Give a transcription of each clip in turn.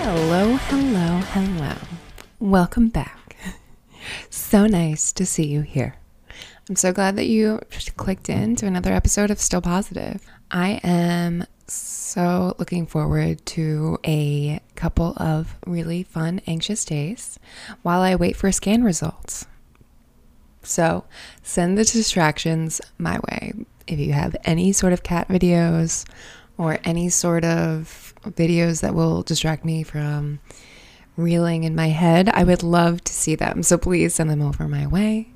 Hello, hello, hello. Welcome back. So nice to see you here. I'm so glad that you clicked in to another episode of Still Positive. I am so looking forward to a couple of really fun, anxious days while I wait for scan results. So send the distractions my way. If you have any sort of cat videos or any sort of videos that will distract me from reeling in my head, I would love to see them. So please send them over my way.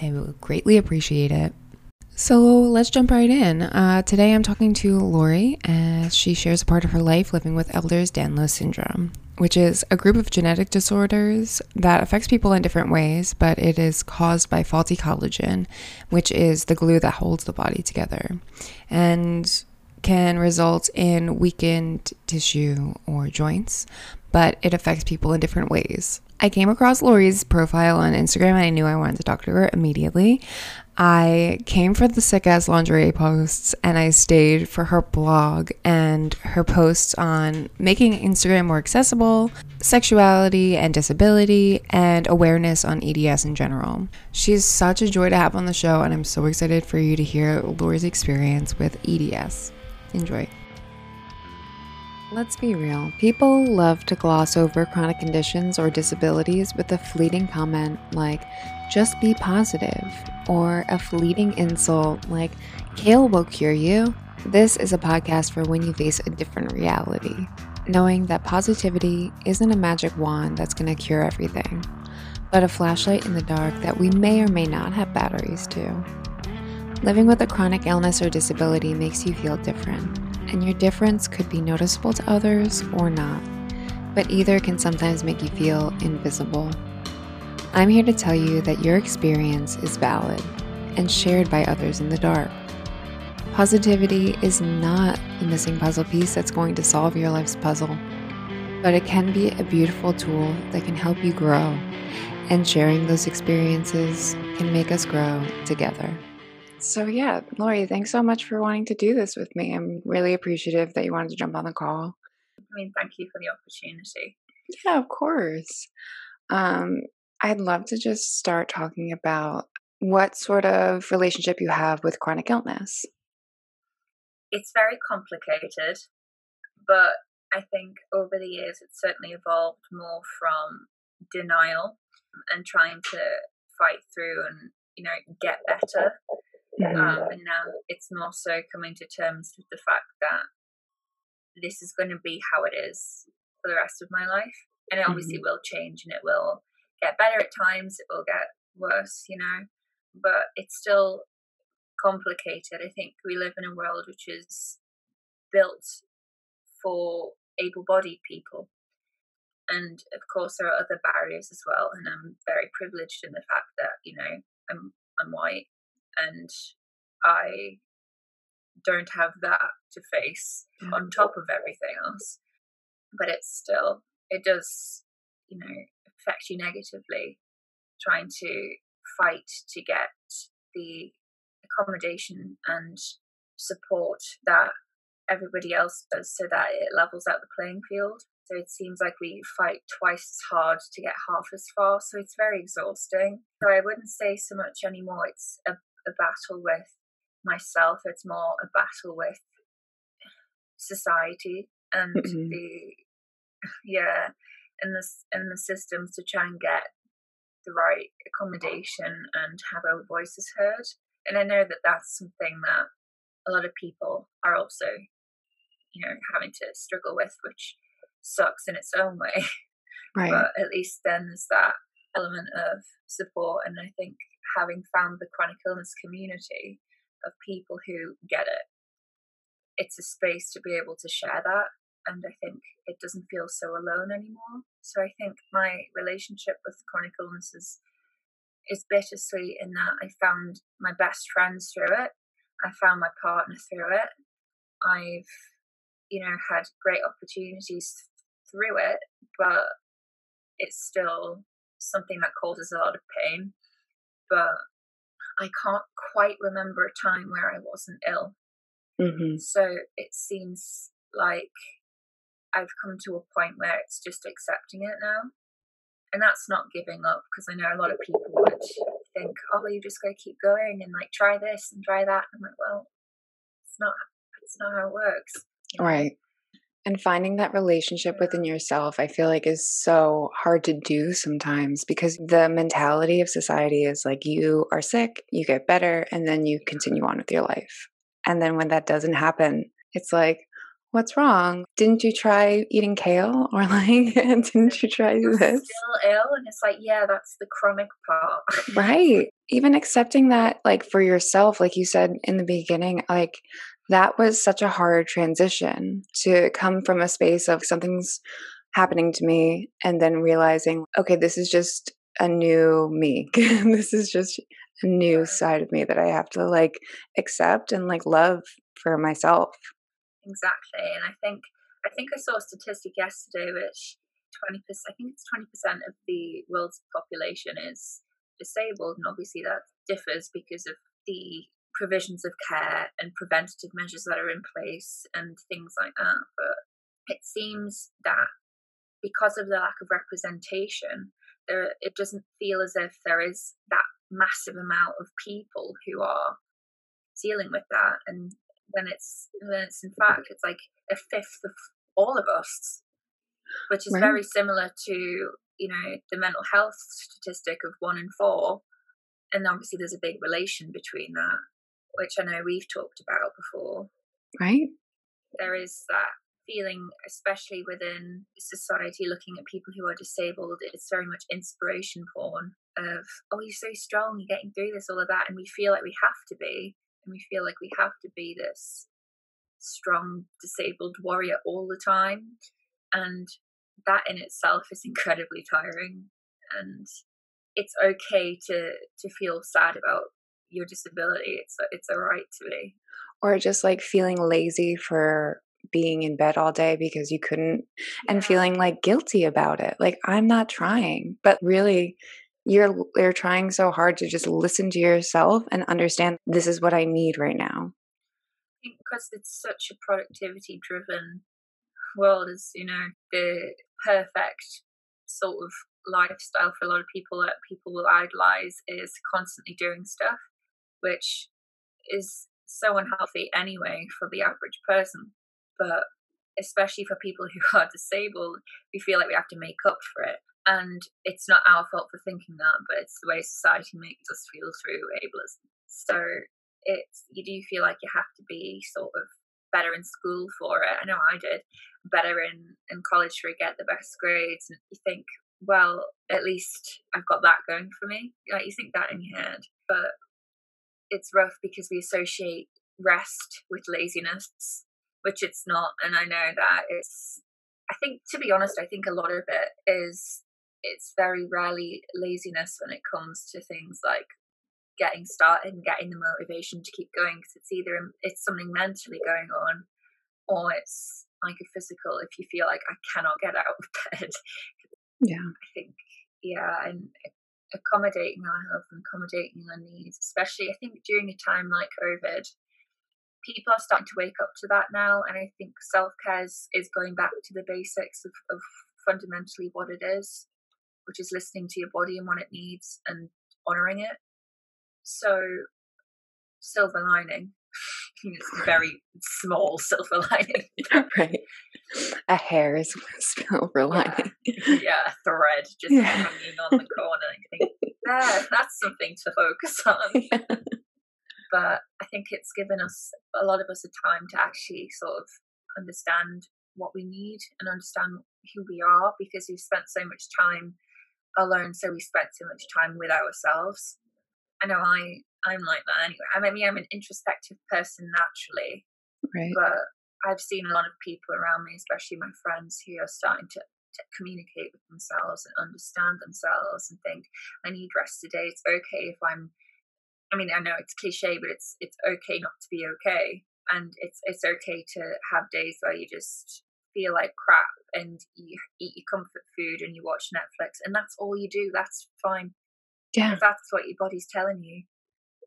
I will greatly appreciate it. So let's jump right in. Uh, today I'm talking to Lori as she shares a part of her life living with Ehlers-Danlos syndrome, which is a group of genetic disorders that affects people in different ways, but it is caused by faulty collagen, which is the glue that holds the body together, and can result in weakened tissue or joints, but it affects people in different ways. I came across Lori's profile on Instagram and I knew I wanted to talk to her immediately. I came for the sick ass lingerie posts and I stayed for her blog and her posts on making Instagram more accessible, sexuality and disability, and awareness on EDS in general. She's such a joy to have on the show, and I'm so excited for you to hear Lori's experience with EDS. Enjoy. Let's be real. People love to gloss over chronic conditions or disabilities with a fleeting comment like, just be positive, or a fleeting insult like, kale will cure you. This is a podcast for when you face a different reality, knowing that positivity isn't a magic wand that's going to cure everything, but a flashlight in the dark that we may or may not have batteries to. Living with a chronic illness or disability makes you feel different and your difference could be noticeable to others or not, but either can sometimes make you feel invisible. I'm here to tell you that your experience is valid and shared by others in the dark. Positivity is not the missing puzzle piece that's going to solve your life's puzzle, but it can be a beautiful tool that can help you grow, and sharing those experiences can make us grow together. So, yeah, Lori, thanks so much for wanting to do this with me. I'm really appreciative that you wanted to jump on the call. I mean, thank you for the opportunity. Yeah, of course. Um, I'd love to just start talking about what sort of relationship you have with chronic illness. It's very complicated, but I think over the years it's certainly evolved more from denial and trying to fight through and you know get better Mm-hmm. Um, and now it's more so coming to terms with the fact that this is going to be how it is for the rest of my life. And it obviously mm-hmm. will change and it will get better at times, it will get worse, you know, but it's still complicated. I think we live in a world which is built for able bodied people. And of course, there are other barriers as well. And I'm very privileged in the fact that, you know, I'm, I'm white and I don't have that to face yeah. on top of everything else. But it's still, it does, you know, affect you negatively trying to fight to get the accommodation and support that everybody else does so that it levels out the playing field. So it seems like we fight twice as hard to get half as far. So it's very exhausting. So I wouldn't say so much anymore. It's a a battle with myself. It's more a battle with society and mm-hmm. the yeah, and the and the systems to try and get the right accommodation and have our voices heard. And I know that that's something that a lot of people are also, you know, having to struggle with, which sucks in its own way. Right. But at least then there's that element of support, and I think having found the chronic illness community of people who get it, it's a space to be able to share that. And I think it doesn't feel so alone anymore. So I think my relationship with chronic illness is, is bittersweet in that I found my best friends through it. I found my partner through it. I've, you know, had great opportunities through it, but it's still something that causes a lot of pain but I can't quite remember a time where I wasn't ill. Mm-hmm. So it seems like I've come to a point where it's just accepting it now. And that's not giving up because I know a lot of people would think, oh, you just got to keep going and like try this and try that. I'm like, well, it's not, it's not how it works. You know? Right. And finding that relationship within yourself, I feel like is so hard to do sometimes because the mentality of society is like you are sick, you get better, and then you continue on with your life. And then when that doesn't happen, it's like, what's wrong? Didn't you try eating kale or like didn't you try You're this? Still ill, and it's like, yeah, that's the chronic part. right. Even accepting that, like for yourself, like you said in the beginning, like that was such a hard transition to come from a space of something's happening to me and then realizing, okay, this is just a new me. this is just a new side of me that I have to like accept and like love for myself. Exactly. And I think I think I saw a statistic yesterday which twenty percent I think it's twenty percent of the world's population is disabled and obviously that differs because of the provisions of care and preventative measures that are in place and things like that. But it seems that because of the lack of representation, there it doesn't feel as if there is that massive amount of people who are dealing with that. And when it's when it's in fact it's like a fifth of all of us, which is right. very similar to you know the mental health statistic of one in four. And obviously, there's a big relation between that which I know we've talked about before. Right. There is that feeling, especially within society, looking at people who are disabled, it's very much inspiration porn of, oh, you're so strong, you're getting through this, all of that. And we feel like we have to be. And we feel like we have to be this strong, disabled warrior all the time. And that in itself is incredibly tiring. And it's okay to to feel sad about your disability. It's a, it's a right to be. Or just like feeling lazy for being in bed all day because you couldn't yeah. and feeling like guilty about it. Like I'm not trying, but really you're you're trying so hard to just listen to yourself and understand this is what I need right now. I think because it's such a productivity driven world is you know the perfect sort of lifestyle for a lot of people that people will idolize is constantly doing stuff which is so unhealthy anyway for the average person. But especially for people who are disabled, we feel like we have to make up for it. And it's not our fault for thinking that, but it's the way society makes us feel through ableism. So it's you do feel like you have to be sort of better in school for it. I know I did better in in college to get the best grades, and you think, well, at least I've got that going for me. Like you think that in your head, but it's rough because we associate rest with laziness, which it's not. And I know that it's, I think, to be honest, I think a lot of it is, it's very rarely laziness when it comes to things like getting started and getting the motivation to keep going because it's either it's something mentally going on or it's like a physical if you feel like i cannot get out of bed yeah i think yeah and accommodating our health and accommodating our needs, especially I think during a time like COVID, people are starting to wake up to that now. And I think self care is, is going back to the basics of, of fundamentally what it is, which is listening to your body and what it needs and honoring it. So, silver lining. it's very small silver lining. right. A hair is silver lining. Yeah, yeah a thread just yeah. hanging on the corner. I think, there, that's something to focus on. Yeah. But I think it's given us, a lot of us, a time to actually sort of understand what we need and understand who we are because we've spent so much time alone, so we spent so much time with ourselves. I know I I'm like that anyway. I mean, I'm an introspective person naturally, right? But I've seen a lot of people around me, especially my friends, who are starting to, to communicate with themselves and understand themselves and think, I need rest today. It's okay if I'm. I mean, I know it's cliche, but it's it's okay not to be okay, and it's it's okay to have days where you just feel like crap and you eat your comfort food and you watch Netflix and that's all you do. That's fine. Yeah. If that's what your body's telling you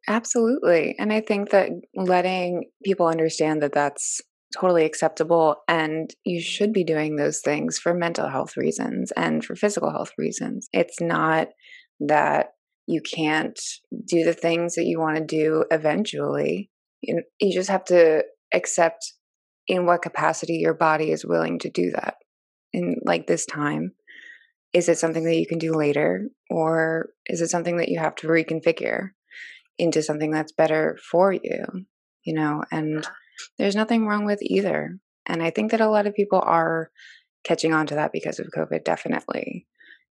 Absolutely. And I think that letting people understand that that's totally acceptable and you should be doing those things for mental health reasons and for physical health reasons. It's not that you can't do the things that you want to do eventually. You, you just have to accept in what capacity your body is willing to do that in like this time. Is it something that you can do later or is it something that you have to reconfigure into something that's better for you? You know, and there's nothing wrong with either. And I think that a lot of people are catching on to that because of COVID, definitely.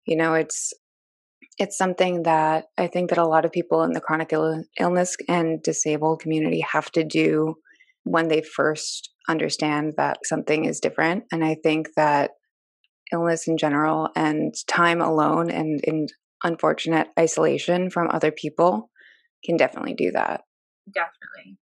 You know, it's it's something that I think that a lot of people in the chronic Ill- illness and disabled community have to do when they first understand that something is different. And I think that illness in general and time alone and in unfortunate isolation from other people can definitely do that. Definitely.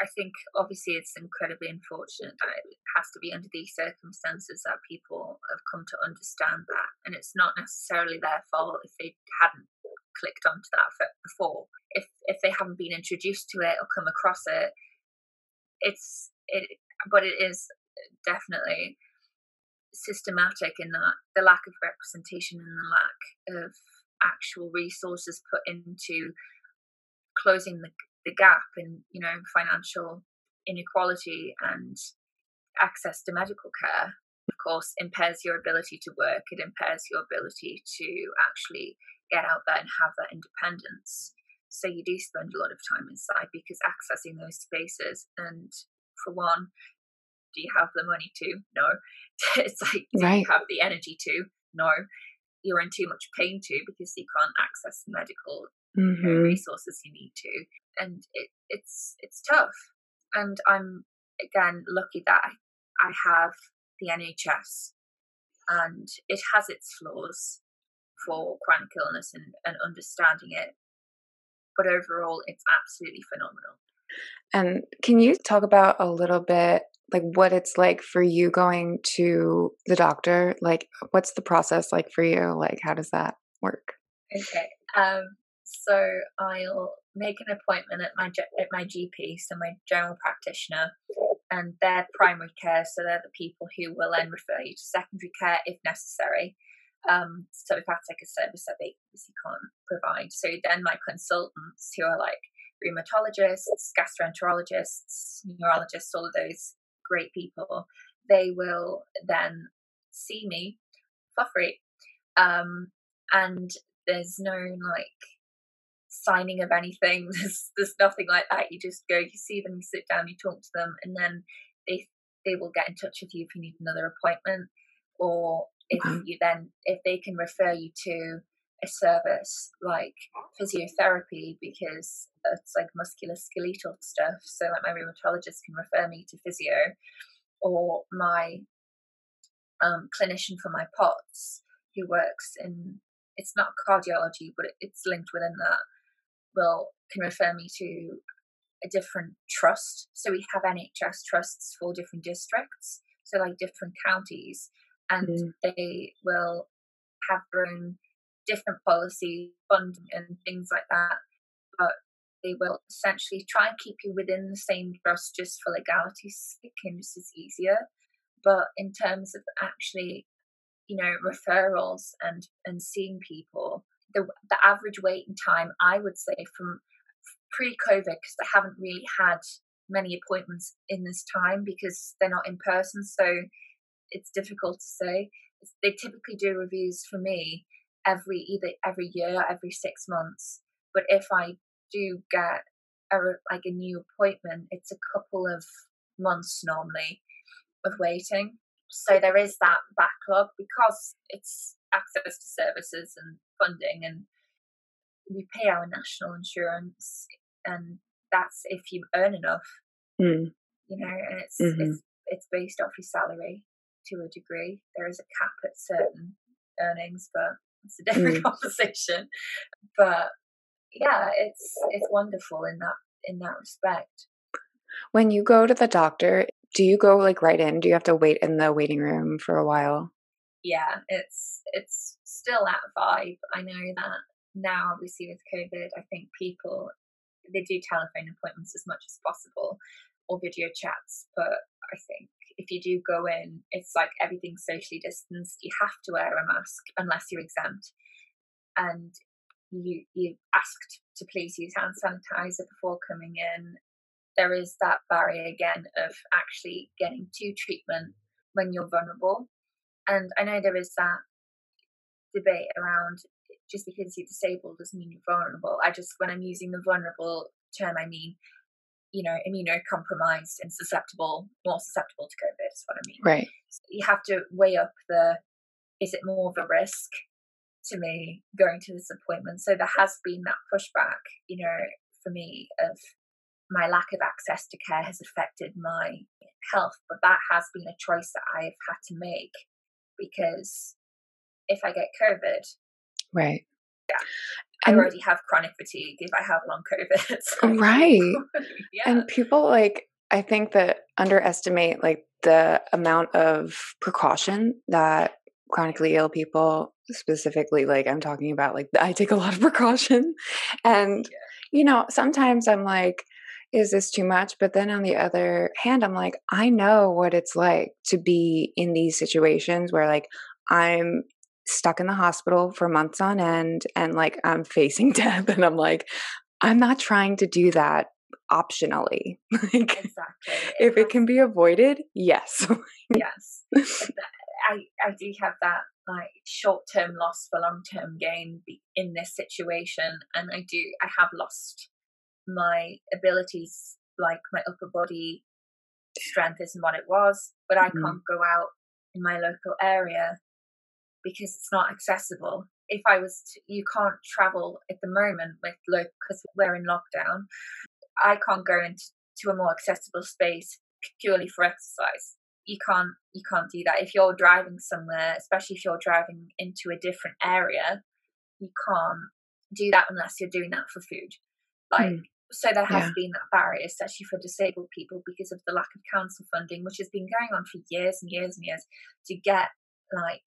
I think obviously it's incredibly unfortunate that it has to be under these circumstances that people have come to understand that, and it's not necessarily their fault if they hadn't clicked onto that before. If if they haven't been introduced to it or come across it, it's it. But it is definitely systematic in that the lack of representation and the lack of actual resources put into closing the the gap in you know financial inequality and access to medical care of course impairs your ability to work. It impairs your ability to actually get out there and have that independence. So you do spend a lot of time inside because accessing those spaces and for one do you have the money to? No. It's like do right. you have the energy to? No. You're in too much pain to because you can't access medical mm-hmm. resources you need to and it, it's it's tough. And I'm again lucky that I, I have the NHS, and it has its flaws for chronic illness and, and understanding it. But overall, it's absolutely phenomenal. And can you talk about a little bit like what it's like for you going to the doctor? Like, what's the process like for you? Like, how does that work? Okay. Um, so I'll make an appointment at my at my GP, so my general practitioner, and their primary care. So they're the people who will then refer you to secondary care if necessary. Um, so if that's like a service that they obviously can't provide. So then my consultants, who are like rheumatologists, gastroenterologists, neurologists, all of those great people, they will then see me for free. Um, and there's no like signing of anything. There's there's nothing like that. You just go, you see them, you sit down, you talk to them, and then they they will get in touch with you if you need another appointment, or if wow. you then if they can refer you to a service like physiotherapy because it's like musculoskeletal stuff. So like my rheumatologist can refer me to physio, or my um, clinician for my POTS who works in it's not cardiology, but it's linked within that will can refer me to a different trust. So we have NHS trusts for different districts, so like different counties, and mm. they will have their own different policy funding and things like that. But they will essentially try and keep you within the same trust just for legality's sake and just as easier. But in terms of actually, you know, referrals and and seeing people, the, the average waiting time, I would say, from pre COVID, because I haven't really had many appointments in this time because they're not in person. So it's difficult to say. They typically do reviews for me every either every year, every six months. But if I do get a, like a new appointment, it's a couple of months normally of waiting. So there is that backlog because it's access to services and funding and we pay our national insurance and that's if you earn enough mm. you know and it's mm-hmm. it's it's based off your salary to a degree there is a cap at certain earnings but it's a different mm. conversation but yeah it's it's wonderful in that in that respect when you go to the doctor do you go like right in do you have to wait in the waiting room for a while yeah it's it's still that vibe. I know that now, obviously, with COVID, I think people they do telephone appointments as much as possible or video chats. But I think if you do go in, it's like everything's socially distanced. You have to wear a mask unless you're exempt. And you you asked to please use hand sanitizer before coming in. There is that barrier again of actually getting to treatment when you're vulnerable. And I know there is that debate around just because you're disabled doesn't mean you're vulnerable. I just, when I'm using the vulnerable term, I mean, you know, immunocompromised and susceptible, more susceptible to COVID is what I mean. Right. So you have to weigh up the, is it more of a risk to me going to this appointment? So there has been that pushback, you know, for me of my lack of access to care has affected my health, but that has been a choice that I've had to make because if I get COVID, right, yeah, I already have chronic fatigue if I have long COVID. So, right, yeah. and people like I think that underestimate like the amount of precaution that chronically ill people specifically like i'm talking about like i take a lot of precaution and yeah. you know sometimes i'm like is this too much? But then on the other hand, I'm like, I know what it's like to be in these situations where like I'm stuck in the hospital for months on end and like I'm facing death and I'm like, I'm not trying to do that optionally. like, exactly. If it can be avoided, yes. yes. I, I do have that like short term loss for long term gain in this situation. And I do, I have lost my abilities, like my upper body strength, isn't what it was, but I mm. can't go out in my local area because it's not accessible. If I was, to, you can't travel at the moment with local because we're in lockdown. I can't go into to a more accessible space purely for exercise. You can't you can't do that if you're driving somewhere, especially if you're driving into a different area. You can't do that unless you're doing that for food. Like mm. So there has yeah. been that barrier, especially for disabled people, because of the lack of council funding, which has been going on for years and years and years, to get like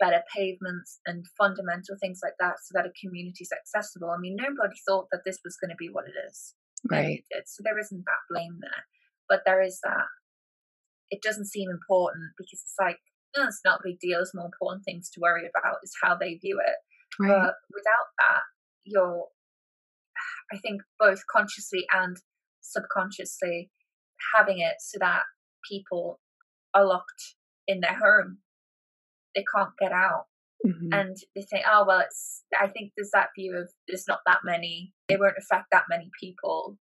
better pavements and fundamental things like that, so that a community is accessible. I mean, nobody thought that this was going to be what it is. Right. So there isn't that blame there, but there is that. It doesn't seem important because it's like, no, it's not a big deal. There's more important things to worry about. Is how they view it. Right. But without that, you're I think both consciously and subconsciously having it so that people are locked in their home. They can't get out. Mm-hmm. And they think, oh, well, it's, I think there's that view of there's not that many, it won't affect that many people.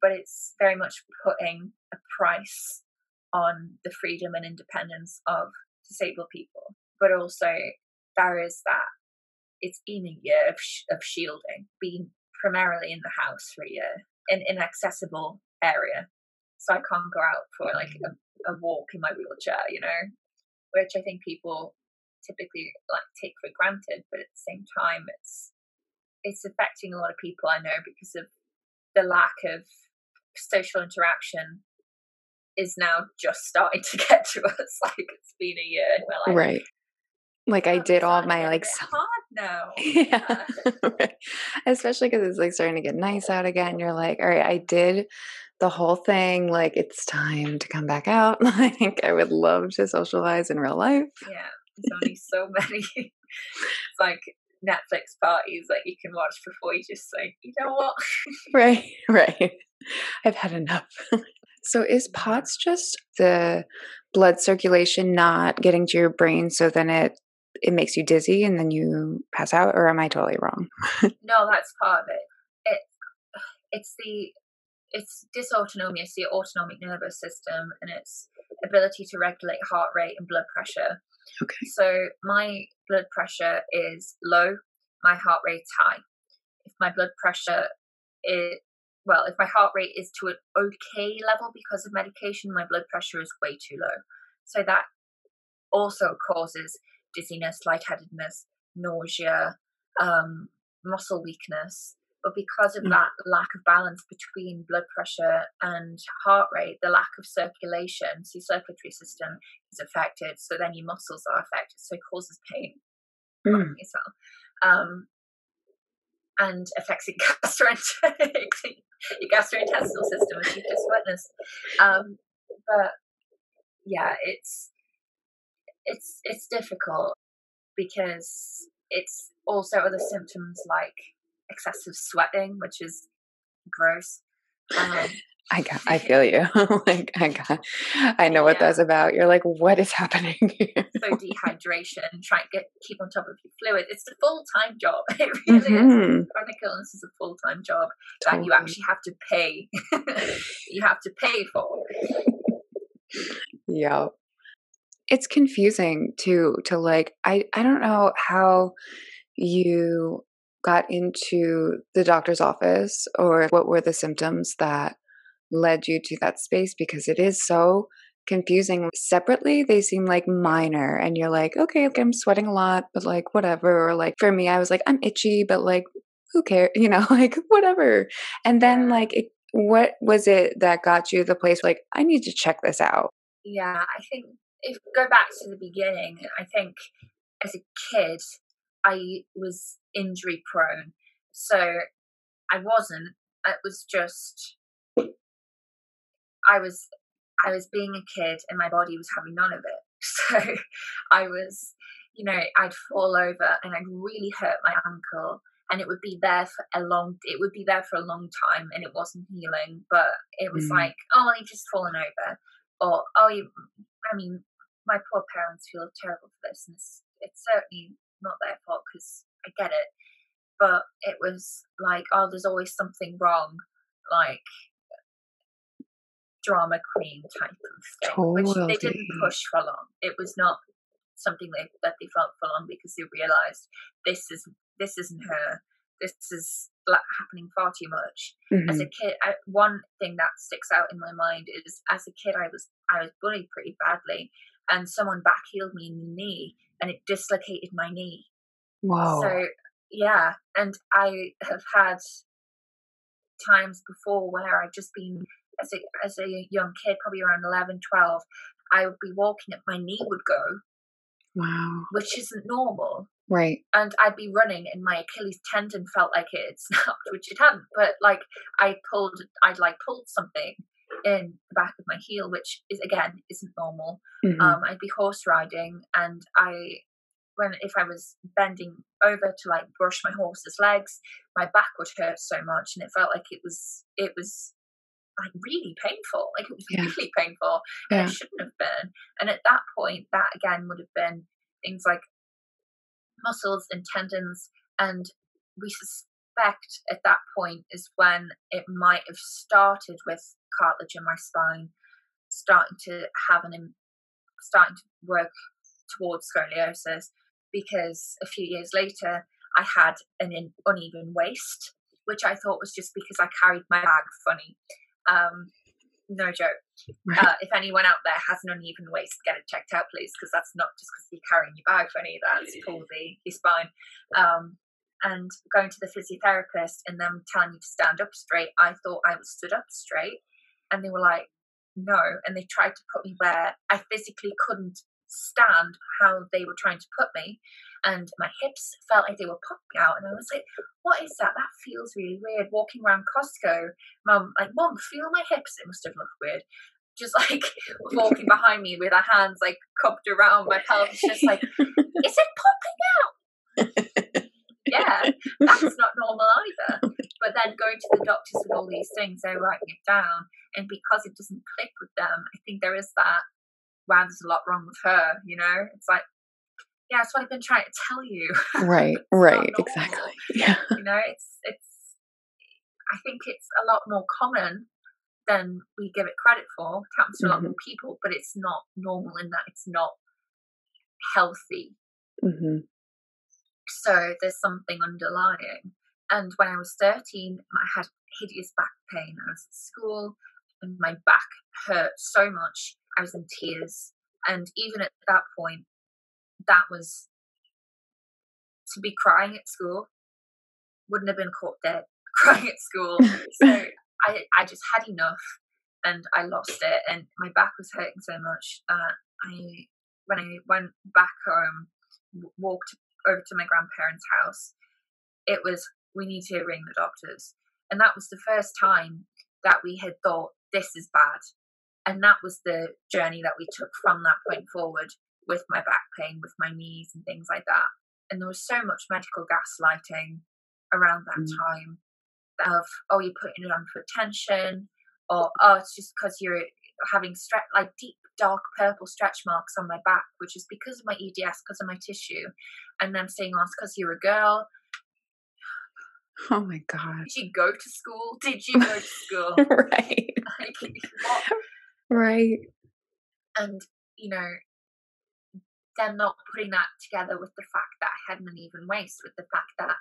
But it's very much putting a price on the freedom and independence of disabled people. But also, there is that it's been a year of, sh- of shielding, being primarily in the house for a year in inaccessible area. So I can't go out for like mm. a, a walk in my wheelchair, you know, which I think people typically like take for granted, but at the same time it's it's affecting a lot of people I know because of the lack of social interaction is now just starting to get to us. Like it's been a year and we're like, right. Like I oh, did all my like hard now. Yeah. Especially because it's like starting to get nice out again. You're like, all right, I did the whole thing. Like it's time to come back out. Like I would love to socialize in real life. Yeah. There's only so many. it's like Netflix parties that you can watch before you just say, you know what? right, right. I've had enough. so is POTS just the blood circulation not getting to your brain so then it it makes you dizzy and then you pass out or am i totally wrong? No that's part of it. It it's the it's dysautonomia it's the autonomic nervous system and its ability to regulate heart rate and blood pressure. Okay. So my blood pressure is low my heart rate's high. If my blood pressure is well if my heart rate is to an okay level because of medication my blood pressure is way too low. So that also causes dizziness, lightheadedness, nausea, um, muscle weakness. But because of mm. that lack of balance between blood pressure and heart rate, the lack of circulation, so your circulatory system is affected. So then your muscles are affected. So it causes pain mm. as well. Um, and affects your, your gastrointestinal system, as you've just witnessed. Um, but yeah, it's it's it's difficult because it's also other symptoms like excessive sweating, which is gross. Um, I got, I feel you. like I got, I know what that's about. You're like, what is happening? so dehydration, try to get keep on top of your fluid. It's a full time job. It really mm-hmm. is. Chronic illness is a full time job totally. that you actually have to pay. you have to pay for. Yeah, it's confusing to to like. I I don't know how you got into the doctor's office or what were the symptoms that led you to that space because it is so confusing. Separately, they seem like minor, and you're like, okay, okay, I'm sweating a lot, but like, whatever. Or like, for me, I was like, I'm itchy, but like, who cares? You know, like, whatever. And then, like, it, what was it that got you the place like, I need to check this out? Yeah, I think if go back to the beginning, I think as a kid, I was injury prone. So I wasn't. It was just I was I was being a kid and my body was having none of it. So I was, you know, I'd fall over and I'd really hurt my ankle and it would be there for a long it would be there for a long time and it wasn't healing but it was mm. like oh well you've just fallen over or oh you i mean my poor parents feel terrible for this and it's, it's certainly not their fault because i get it but it was like oh there's always something wrong like drama queen type of thing, totally. which they didn't push for long. It was not something they, that they felt for long because they realized this is this isn't her. This is happening far too much. Mm-hmm. As a kid, I, one thing that sticks out in my mind is as a kid, I was I was bullied pretty badly, and someone back backheeled me in the knee, and it dislocated my knee. Wow. So yeah, and I have had times before where I've just been as a as a young kid, probably around 11, 12, I would be walking and my knee would go. Wow. Which isn't normal. Right. And I'd be running and my Achilles tendon felt like it had snapped, which it hadn't. But like I pulled I'd like pulled something in the back of my heel, which is again isn't normal. Mm-hmm. Um, I'd be horse riding and I when if I was bending over to like brush my horse's legs, my back would hurt so much and it felt like it was it was like really painful. Like it was yeah. really painful. Yeah. It shouldn't have been. And at that point, that again would have been things like muscles and tendons. And we suspect at that point is when it might have started with cartilage in my spine, starting to have an starting to work towards scoliosis. Because a few years later, I had an uneven waist, which I thought was just because I carried my bag funny. Um, no joke. Right. Uh, if anyone out there has an uneven waist, get it checked out, please, because that's not just because you're carrying your bag funny. That's palsy, your spine. Um, and going to the physiotherapist and them telling you to stand up straight, I thought I was stood up straight, and they were like, "No," and they tried to put me where I physically couldn't stand how they were trying to put me and my hips felt like they were popping out and I was like, what is that? That feels really weird. Walking around Costco, mum like, Mum, feel my hips. It must have looked weird. Just like walking behind me with her hands like cupped around my pelvis, just like, is it popping out? Yeah, that's not normal either. But then going to the doctors with all these things, they're writing it down. And because it doesn't click with them, I think there is that wow, there's a lot wrong with her, you know? It's like, yeah, that's what I've been trying to tell you. Right, right, exactly. Yeah. You know, it's it's I think it's a lot more common than we give it credit for. It happens to mm-hmm. a lot more mm-hmm. people, but it's not normal in that it's not healthy. Mm-hmm. So there's something underlying. And when I was 13, I had hideous back pain. I was at school and my back hurt so much. I was in tears. And even at that point, that was to be crying at school wouldn't have been caught dead crying at school. so I I just had enough and I lost it and my back was hurting so much that I when I went back home walked over to my grandparents' house it was we need to ring the doctors. And that was the first time that we had thought, this is bad. And that was the journey that we took from that point forward with my back pain, with my knees, and things like that. And there was so much medical gaslighting around that mm. time of, oh, you're putting it on for attention, or oh, it's just because you're having stretch like deep dark purple stretch marks on my back, which is because of my EDS, because of my tissue, and then saying, oh, because you're a girl. Oh my god! Did you go to school? Did you go to school? right. Like, right. And you know, them not putting that together with the fact that I had an uneven waist, with the fact that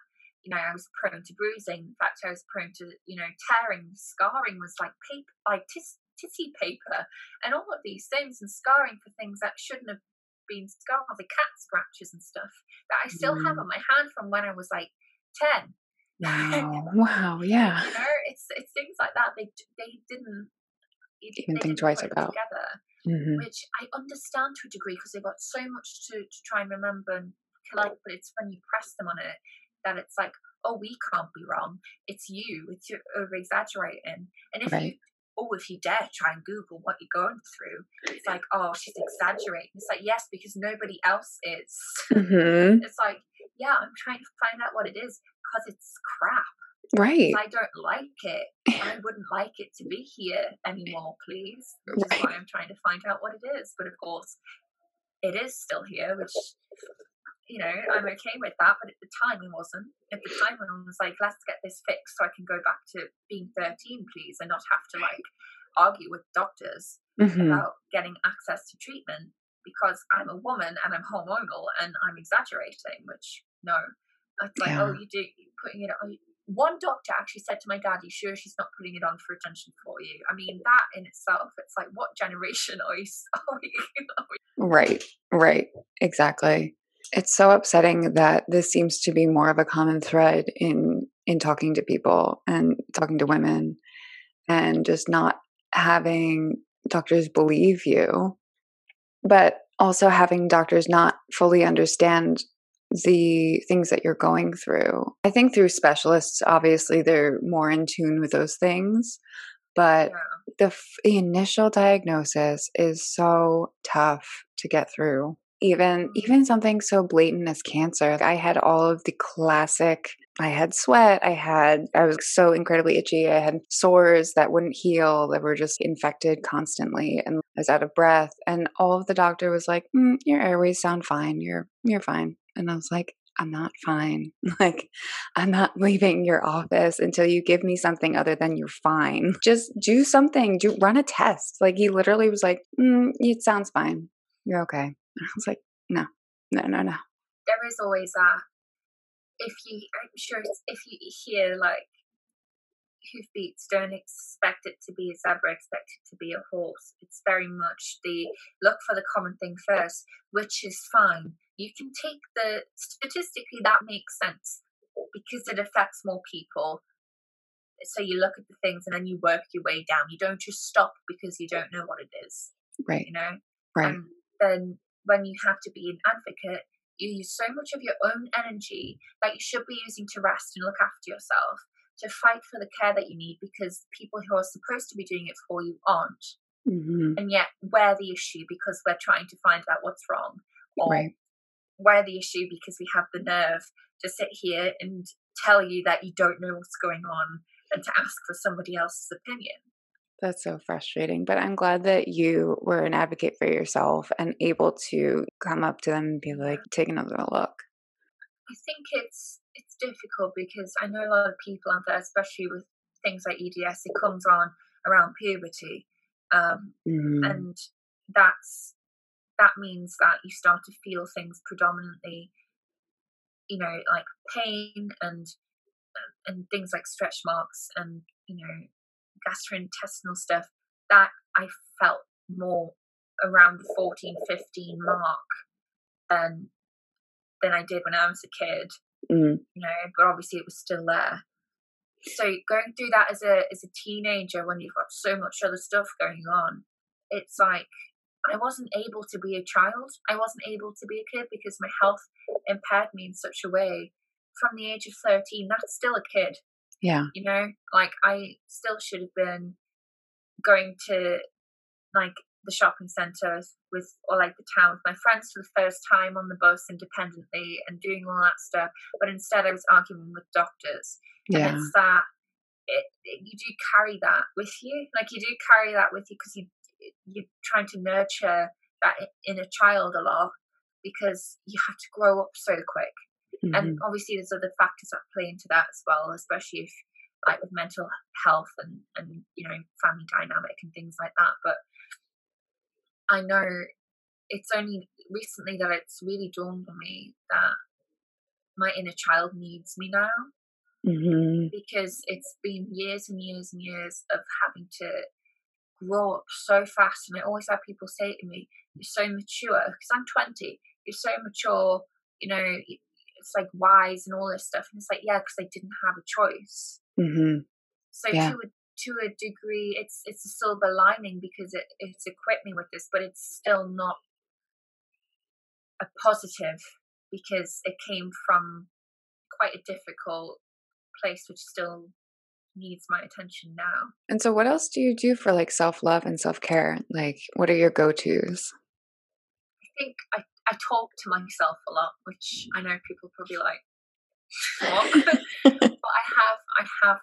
you know, I was prone to bruising. In fact, I was prone to, you know, tearing. Scarring was like paper, like tis- tissue paper, and all of these things, and scarring for things that shouldn't have been scars, like cat scratches and stuff that I still mm. have on my hand from when I was like ten. Wow! wow! Yeah. You know, it's it's things like that. They they didn't even think twice about together, mm-hmm. which I understand to a degree because they've got so much to to try and remember and collect. But it's when you press them on it that it's like, oh, we can't be wrong. It's you. It's you over exaggerating. And if right. you oh, if you dare try and Google what you're going through, it's like, oh, she's exaggerating. It's like, yes, because nobody else is. Mm-hmm. It's like, yeah, I'm trying to find out what it is because it's crap. Right. I don't like it. I wouldn't like it to be here anymore, please. Which right. is why I'm trying to find out what it is. But of course, it is still here, which you know, I'm okay with that. But at the time, I wasn't. At the time, I was like, let's get this fixed so I can go back to being 13, please, and not have to like argue with doctors mm-hmm. about getting access to treatment because I'm a woman and I'm hormonal and I'm exaggerating, which no. It's like, oh, yeah. oh, you do putting it on. One doctor actually said to my dad, "You sure she's not putting it on for attention for you?" I mean, that in itself, it's like, what generation are you? Are you? right, right, exactly. It's so upsetting that this seems to be more of a common thread in in talking to people and talking to women and just not having doctors believe you but also having doctors not fully understand the things that you're going through. I think through specialists obviously they're more in tune with those things, but yeah. the, the initial diagnosis is so tough to get through even even something so blatant as cancer i had all of the classic i had sweat i had i was so incredibly itchy i had sores that wouldn't heal that were just infected constantly and i was out of breath and all of the doctor was like mm, your airways sound fine you're you're fine and i was like I'm not fine. Like, I'm not leaving your office until you give me something other than you're fine. Just do something. Do run a test. Like he literally was like, mm, "It sounds fine. You're okay." I was like, no, no, no, no. There is always that. If you, I'm sure if you hear like hoofbeats, don't expect it to be a zebra, expect it to be a horse. It's very much the look for the common thing first, which is fine. You can take the statistically that makes sense because it affects more people. So you look at the things and then you work your way down. You don't just stop because you don't know what it is. Right. You know? Right. And then when you have to be an advocate, you use so much of your own energy that you should be using to rest and look after yourself, to fight for the care that you need because people who are supposed to be doing it for you aren't. Mm-hmm. And yet, we're the issue because we're trying to find out what's wrong. Or right. we're the issue because we have the nerve to sit here and tell you that you don't know what's going on and to ask for somebody else's opinion. That's so frustrating. But I'm glad that you were an advocate for yourself and able to come up to them and be like, take another look. I think it's it's difficult because I know a lot of people out there, especially with things like EDS, it comes on around puberty. Um, mm. and that's that means that you start to feel things predominantly, you know, like pain and and things like stretch marks and you know gastrointestinal stuff, that I felt more around the 14, 15 mark than than I did when I was a kid. Mm. You know, but obviously it was still there. So going through that as a as a teenager when you've got so much other stuff going on, it's like I wasn't able to be a child. I wasn't able to be a kid because my health impaired me in such a way from the age of 13, that's still a kid. Yeah. You know, like I still should have been going to like the shopping centres with or like the town with my friends for the first time on the bus independently and doing all that stuff. But instead I was arguing with doctors. Yeah. And it's that it, it, you do carry that with you. Like you do carry that with you because you you're trying to nurture that inner child a lot because you have to grow up so quick. Mm-hmm. And obviously, there's other factors that play into that as well, especially if like with mental health and and you know family dynamic and things like that. But I know it's only recently that it's really dawned on me that my inner child needs me now mm-hmm. because it's been years and years and years of having to grow up so fast. And I always have people say to me, You're so mature, because I'm 20, you're so mature, you know, it's like wise and all this stuff. And it's like, yeah, because I didn't have a choice. Mm-hmm. So yeah. to a to a degree, it's it's a silver lining because it it's equipped me with this, but it's still not a positive because it came from quite a difficult place, which still needs my attention now. And so, what else do you do for like self love and self care? Like, what are your go tos? I think I, I talk to myself a lot, which I know people probably like, what? but I have I have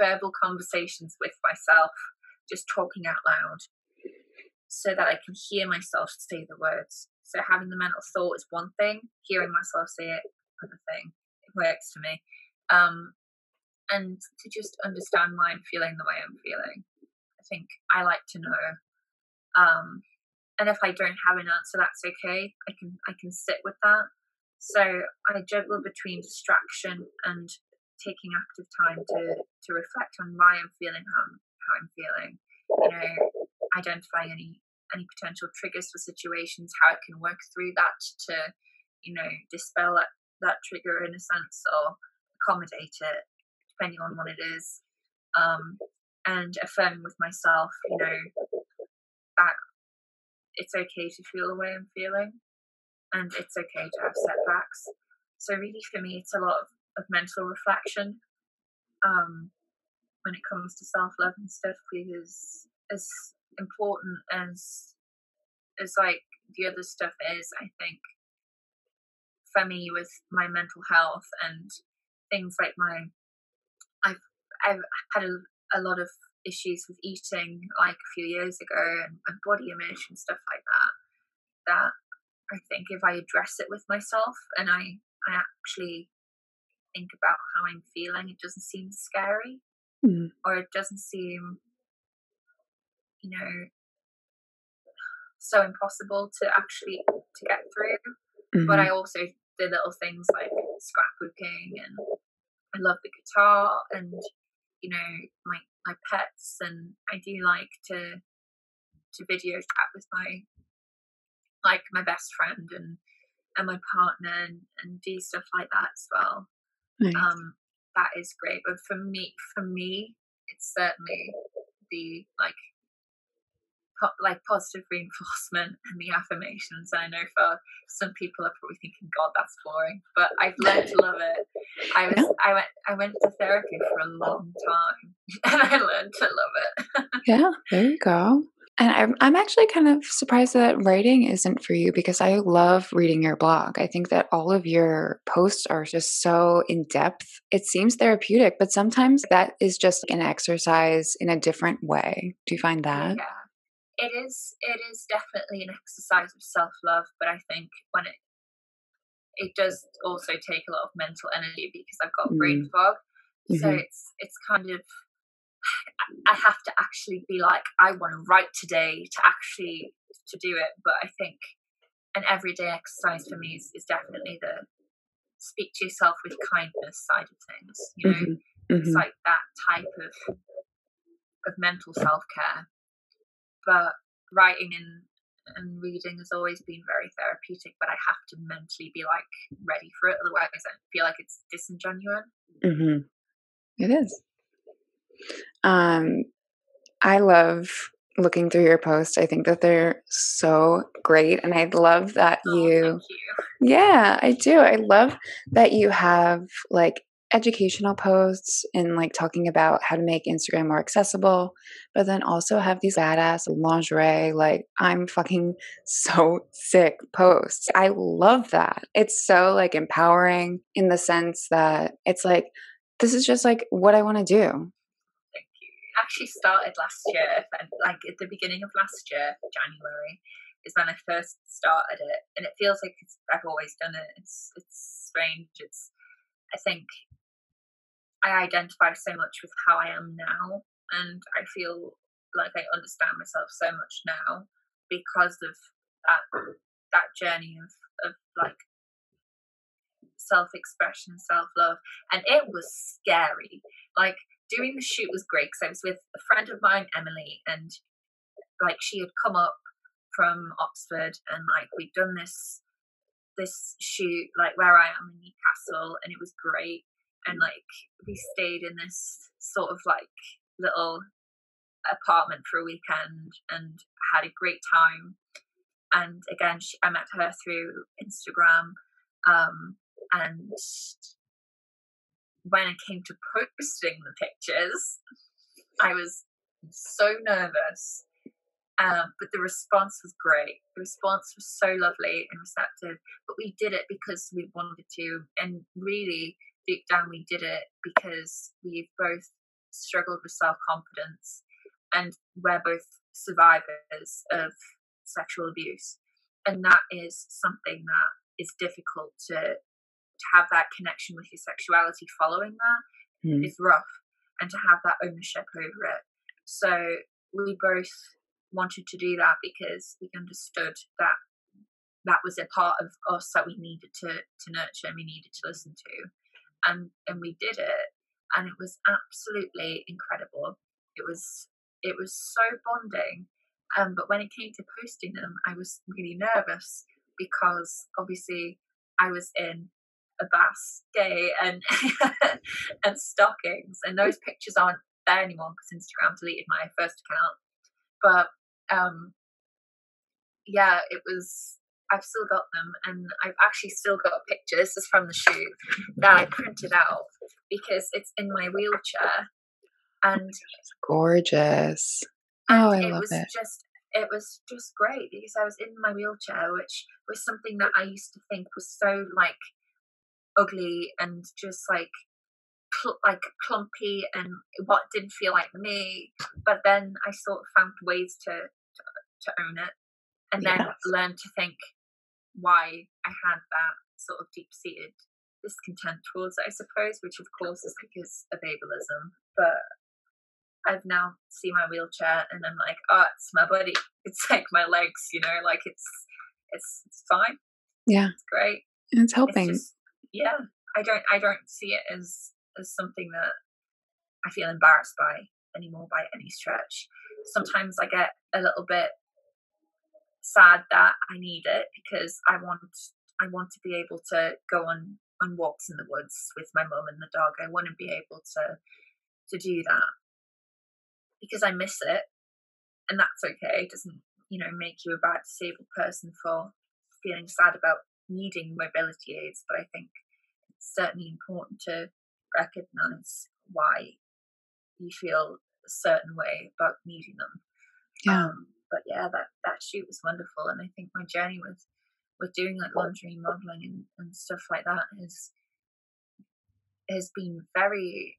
verbal conversations with myself, just talking out loud, so that I can hear myself say the words. So having the mental thought is one thing, hearing myself say it, another thing. It works for me. Um, and to just understand why I'm feeling the way I'm feeling. I think I like to know. Um, and if I don't have an answer, that's okay. I can I can sit with that. So I juggle between distraction and taking active time to to reflect on why I'm feeling how I'm, how I'm feeling. You know, identifying any any potential triggers for situations, how I can work through that to, you know, dispel that that trigger in a sense or accommodate it depending on what it is. Um, and affirming with myself, you know, that it's okay to feel the way I'm feeling and it's okay to have setbacks. So, really, for me, it's a lot of, of mental reflection um, when it comes to self love and stuff because as important as as like the other stuff is, I think for me with my mental health and things like my I've I've had a, a lot of issues with eating like a few years ago and, and body image and stuff like that. That I think if I address it with myself and I I actually think about how I'm feeling, it doesn't seem scary mm. or it doesn't seem you know so impossible to actually to get through. Mm-hmm. But I also do little things like scrapbooking and I love the guitar and you know my my pets and I do like to to video chat with my like my best friend and and my partner and, and do stuff like that as well. Nice. Um, that is great. But for me, for me, it's certainly the like po- like positive reinforcement and the affirmations. I know for some people are probably thinking, "God, that's boring," but I've learned to love it. I was. I went I went to therapy for a long time, and I learned to love it. yeah, there you go. And I'm, I'm actually kind of surprised that writing isn't for you because I love reading your blog. I think that all of your posts are just so in depth. It seems therapeutic, but sometimes that is just an exercise in a different way. Do you find that? Yeah it is it is definitely an exercise of self love, but I think when it it does also take a lot of mental energy because I've got mm. brain fog. Mm-hmm. So it's it's kind of I have to actually be like I want to write today to actually to do it. But I think an everyday exercise for me is, is definitely the speak to yourself with kindness side of things. You know, mm-hmm. Mm-hmm. it's like that type of of mental self care but writing and and reading has always been very therapeutic but i have to mentally be like ready for it otherwise i feel like it's disingenuous mm-hmm. it is um i love looking through your posts. I think that they're so great. And I love that Oh, you, thank you. yeah, I do. I love that you have like educational posts and like talking about how to make Instagram more accessible, but then also have these badass lingerie, like I'm fucking so sick posts. I love that. It's so like empowering in the sense that it's like, this is just like what I want to do. Actually started last year, like at the beginning of last year, January, is when I first started it, and it feels like I've always done it. It's it's strange. It's I think I identify so much with how I am now, and I feel like I understand myself so much now because of that that journey of of like self expression, self love, and it was scary. Like doing the shoot was great because I was with a friend of mine, Emily, and like she had come up from Oxford, and like we'd done this this shoot like where I am in Newcastle, and it was great. And like we stayed in this sort of like little apartment for a weekend and had a great time. And again, she, I met her through Instagram. Um, and when it came to posting the pictures, I was so nervous. Um, but the response was great. The response was so lovely and receptive. But we did it because we wanted to, and really deep down we did it because we've both struggled with self confidence, and we're both survivors of sexual abuse, and that is something that is difficult to to have that connection with your sexuality following that Mm. is rough and to have that ownership over it. So we both wanted to do that because we understood that that was a part of us that we needed to to nurture and we needed to listen to. And and we did it and it was absolutely incredible. It was it was so bonding. Um, but when it came to posting them, I was really nervous because obviously I was in a basket and and stockings, and those pictures aren't there anymore because Instagram deleted my first account. But um, yeah, it was. I've still got them, and I've actually still got pictures. This is from the shoot that I printed out because it's in my wheelchair, and it's Gorgeous. Oh, I it love was it. just it was just great because I was in my wheelchair, which was something that I used to think was so like ugly and just like cl- like clumpy and what didn't feel like me. But then I sort of found ways to to, to own it, and then Yes. learn to think why I had that sort of deep seated discontent towards it, I suppose, which of course is because of ableism. But I've now seen my wheelchair and I'm like, oh, it's my body. It's like my legs, you know, like it's it's it's fine. Yeah. It's great. And it's It's helping. just yeah. I don't I don't see it as as something that I feel embarrassed by anymore by any stretch. Sometimes I get a little bit sad that I need it because I want I want to be able to go on on walks in the woods with my mum and the dog. I want to be able to to do that because I miss it, and that's okay. It doesn't you know make you a bad disabled person for feeling sad about needing mobility aids, but I think it's certainly important to recognize why you feel a certain way about needing them. Yeah. Um, but yeah, that that shoot was wonderful, and I think my journey with with doing like lingerie modeling and, and stuff like that has has been very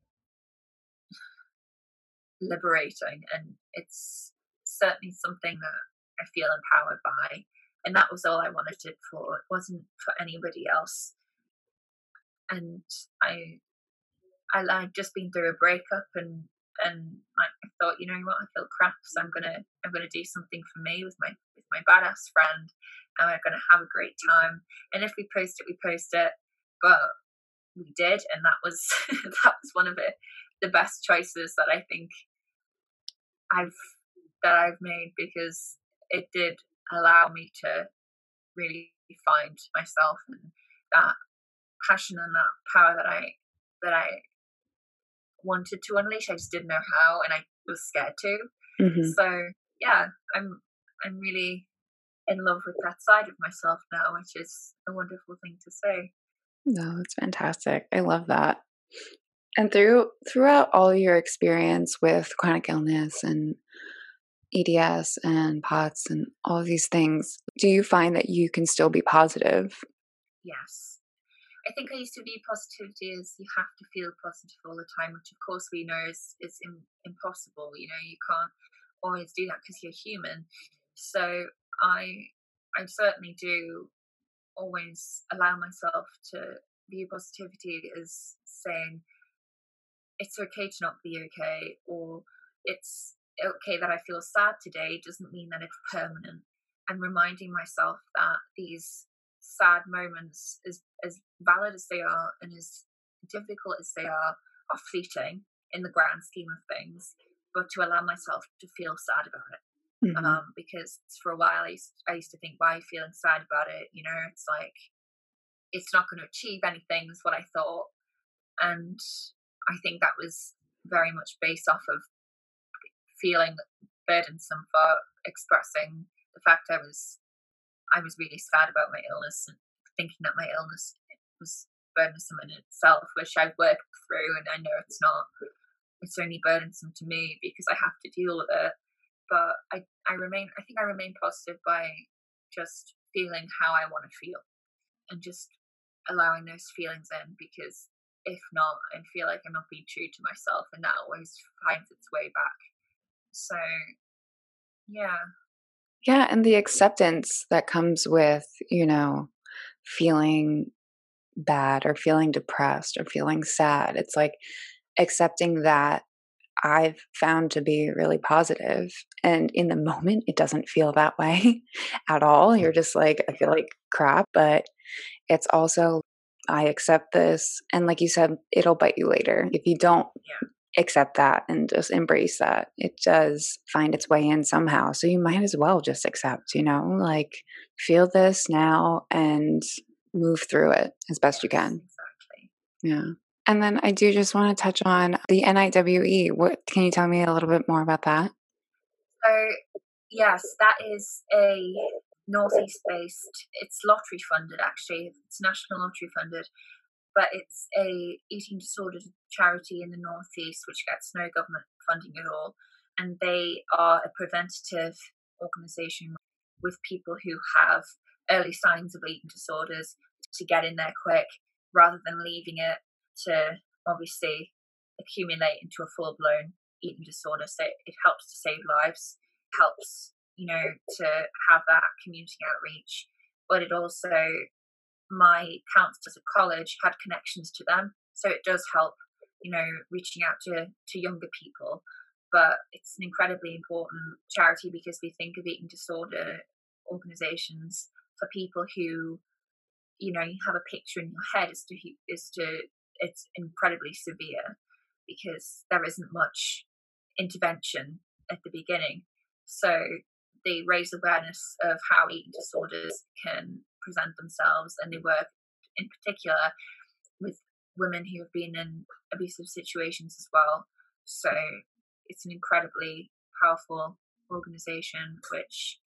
liberating, and it's certainly something that I feel empowered by. And that was all I wanted it for. It wasn't for anybody else. And I, I like just been through a breakup, and and I thought, you know what, I feel crap, so I'm gonna I'm gonna do something for me with my with my badass friend, and we're gonna have a great time. And if we post it, we post it. But we did, and that was that was one of the the best choices that I think I've that I've made because it did allow me to really find myself and that passion and that power that I that I wanted to unleash. I just didn't know how, and I was scared to. Mhm. So yeah, I'm I'm really in love with that side of myself now, which is a wonderful thing to say. No, it's fantastic. I love that. And through throughout all your experience with chronic illness and EDS and POTS and all these things, do you find that you can still be positive? Yes. I think I used to be positivity is you have to feel positive all the time, which of course we know is, is in, impossible. You know, you can't always do that because you're human. So I I certainly do always allow myself to view positivity as saying it's okay to not be okay or it's okay that I feel sad today doesn't mean that it's permanent. And reminding myself that these sad moments, as as valid as they are and as difficult as they are, are fleeting in the grand scheme of things. But to allow myself to feel sad about it. Mm-hmm. Um, because for a while I used, I used to think, why are you feeling sad about it? You know, it's like it's not going to achieve anything, is what I thought. And I think that was very much based off of feeling burdensome for expressing the fact I was I was really sad about my illness and thinking that my illness was burdensome in itself, which I've worked through and I know it's not it's only burdensome to me because I have to deal with it. But I, I remain I think I remain positive by just feeling how I want to feel and just allowing those feelings in because if not, I feel like I'm not being true to myself, and that always finds its way back. So, yeah. Yeah, and the acceptance that comes with, you know, feeling bad or feeling depressed or feeling sad. It's like accepting that I've found to be really positive. And in the moment, it doesn't feel that way at all. You're just like, I feel like crap. But it's also I accept this. And like you said, it'll bite you later. If you don't yeah. Accept that and just embrace that, it does find its way in somehow. So you might as well just accept, you know, like feel this now and move through it as best you can. Exactly. Yeah. And then I do just want to touch on the NIWE. What can you tell me a little bit more about that? So, yes, that is a northeast based. It's lottery funded actually. It's national lottery funded, but it's a eating disorder charity in the northeast which gets no government funding at all, and they are a preventative organisation with people who have early signs of eating disorders to get in there quick rather than leaving it to obviously accumulate into a full blown eating disorder. So it helps to save lives, helps you know, to have that community outreach. But it also, my counselors at college had connections to them. So it does help, you know, reaching out to, to younger people. But it's an incredibly important charity because we think of eating disorder organizations for people who, you know, you have a picture in your head as to, as to it's incredibly severe because there isn't much intervention at the beginning. So they raise awareness of how eating disorders can present themselves, and they work in particular with women who have been in abusive situations as well. So it's an incredibly powerful organization, which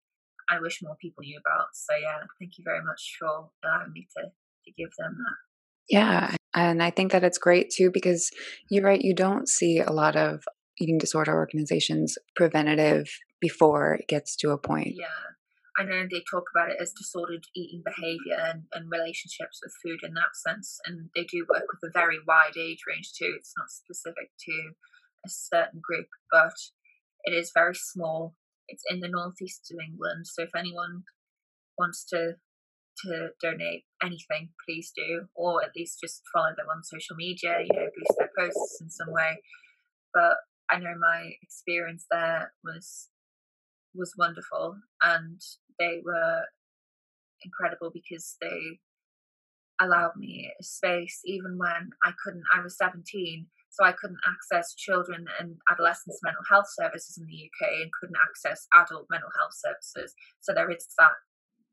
I wish more people knew about. So yeah, thank you very much for allowing me to to give them that. Yeah, and I think that it's great too because you're right. You don't see a lot of eating disorder organizations preventative before it gets to a point. Yeah. I know they talk about it as disordered eating behavior and, and relationships with food in that sense. And they do work with a very wide age range too. It's not specific to a certain group, but it is very small. It's in the northeast of England. So if anyone wants to to donate anything, please do, or at least just follow them on social media, you know, boost their posts in some way. But I know my experience there was was wonderful, and they were incredible because they allowed me space even when I couldn't. I was seventeen, so I couldn't access children and adolescents mental health services in the UK, and couldn't access adult mental health services. So there is that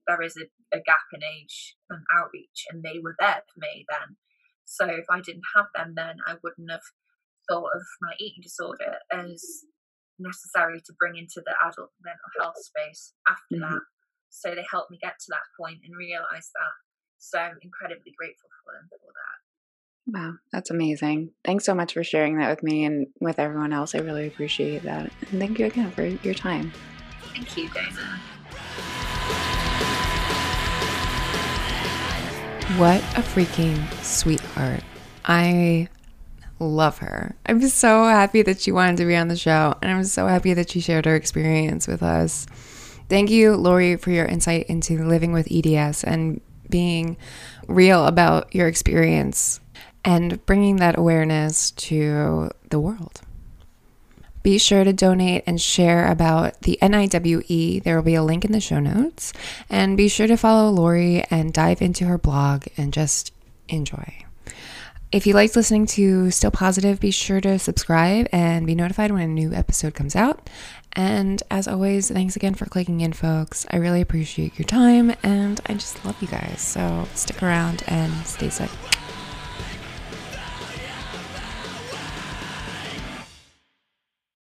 there is a, a gap in age and outreach, and they were there for me then. So if I didn't have them then, I wouldn't have thought of my eating disorder as necessary to bring into the adult mental health space after mm-hmm. that. So they helped me get to that point and realize that. So I'm incredibly grateful for them for that. Wow, that's amazing. Thanks so much for sharing that with me and with everyone else. I really appreciate that. And thank you again for your time. Thank you, Dana. What a freaking sweetheart. I love her. I'm so happy that she wanted to be on the show, and I'm so happy that she shared her experience with us. Thank you, Lori, for your insight into living with EDS and being real about your experience and bringing that awareness to the world. Be sure to donate and share about the NIWE. There will be a link in the show notes. And be sure to follow Lori and dive into her blog and just enjoy. If you liked listening to Still Positive, be sure to subscribe and be notified when a new episode comes out. And as always, thanks again for clicking in, folks. I really appreciate your time and I just love you guys. So stick around and stay safe.